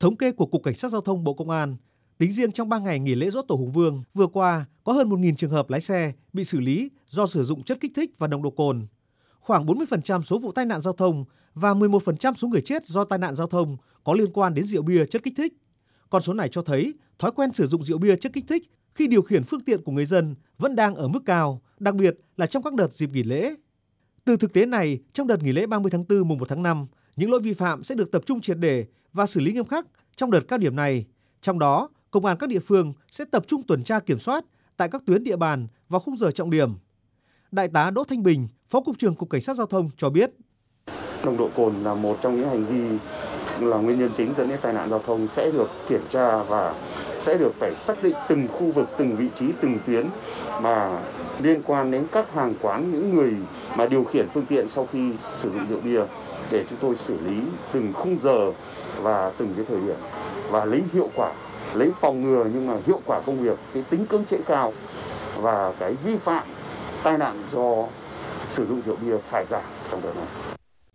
Thống kê của Cục Cảnh sát Giao thông Bộ Công an, tính riêng trong 3 ngày nghỉ lễ Dỗ Tổ Hùng Vương vừa qua, có hơn 1.000 trường hợp lái xe bị xử lý do sử dụng chất kích thích và nồng độ cồn. Khoảng 40% số vụ tai nạn giao thông và 11% số người chết do tai nạn giao thông có liên quan đến rượu bia chất kích thích. Con số này cho thấy thói quen sử dụng rượu bia chất kích thích khi điều khiển phương tiện của người dân vẫn đang ở mức cao, đặc biệt là trong các đợt dịp nghỉ lễ. Từ thực tế này, trong đợt nghỉ lễ 30 tháng 4 mùng 1 tháng 5, những lỗi vi phạm sẽ được tập trung triệt để và xử lý nghiêm khắc trong đợt cao điểm này. Trong đó, công an các địa phương sẽ tập trung tuần tra kiểm soát tại các tuyến địa bàn và khung giờ trọng điểm. Đại tá Đỗ Thanh Bình, Phó cục trưởng Cục Cảnh sát giao thông cho biết: Nồng độ cồn là một trong những hành vi là nguyên nhân chính dẫn đến tai nạn giao thông sẽ được kiểm tra và sẽ được phải xác định từng khu vực, từng vị trí, từng tuyến mà liên quan đến các hàng quán những người mà điều khiển phương tiện sau khi sử dụng rượu bia để chúng tôi xử lý từng khung giờ và từng cái thời điểm và lấy hiệu quả lấy phòng ngừa nhưng mà hiệu quả công việc cái tính cưỡng chế cao và cái vi phạm tai nạn do sử dụng rượu bia phải giảm trong đợt này.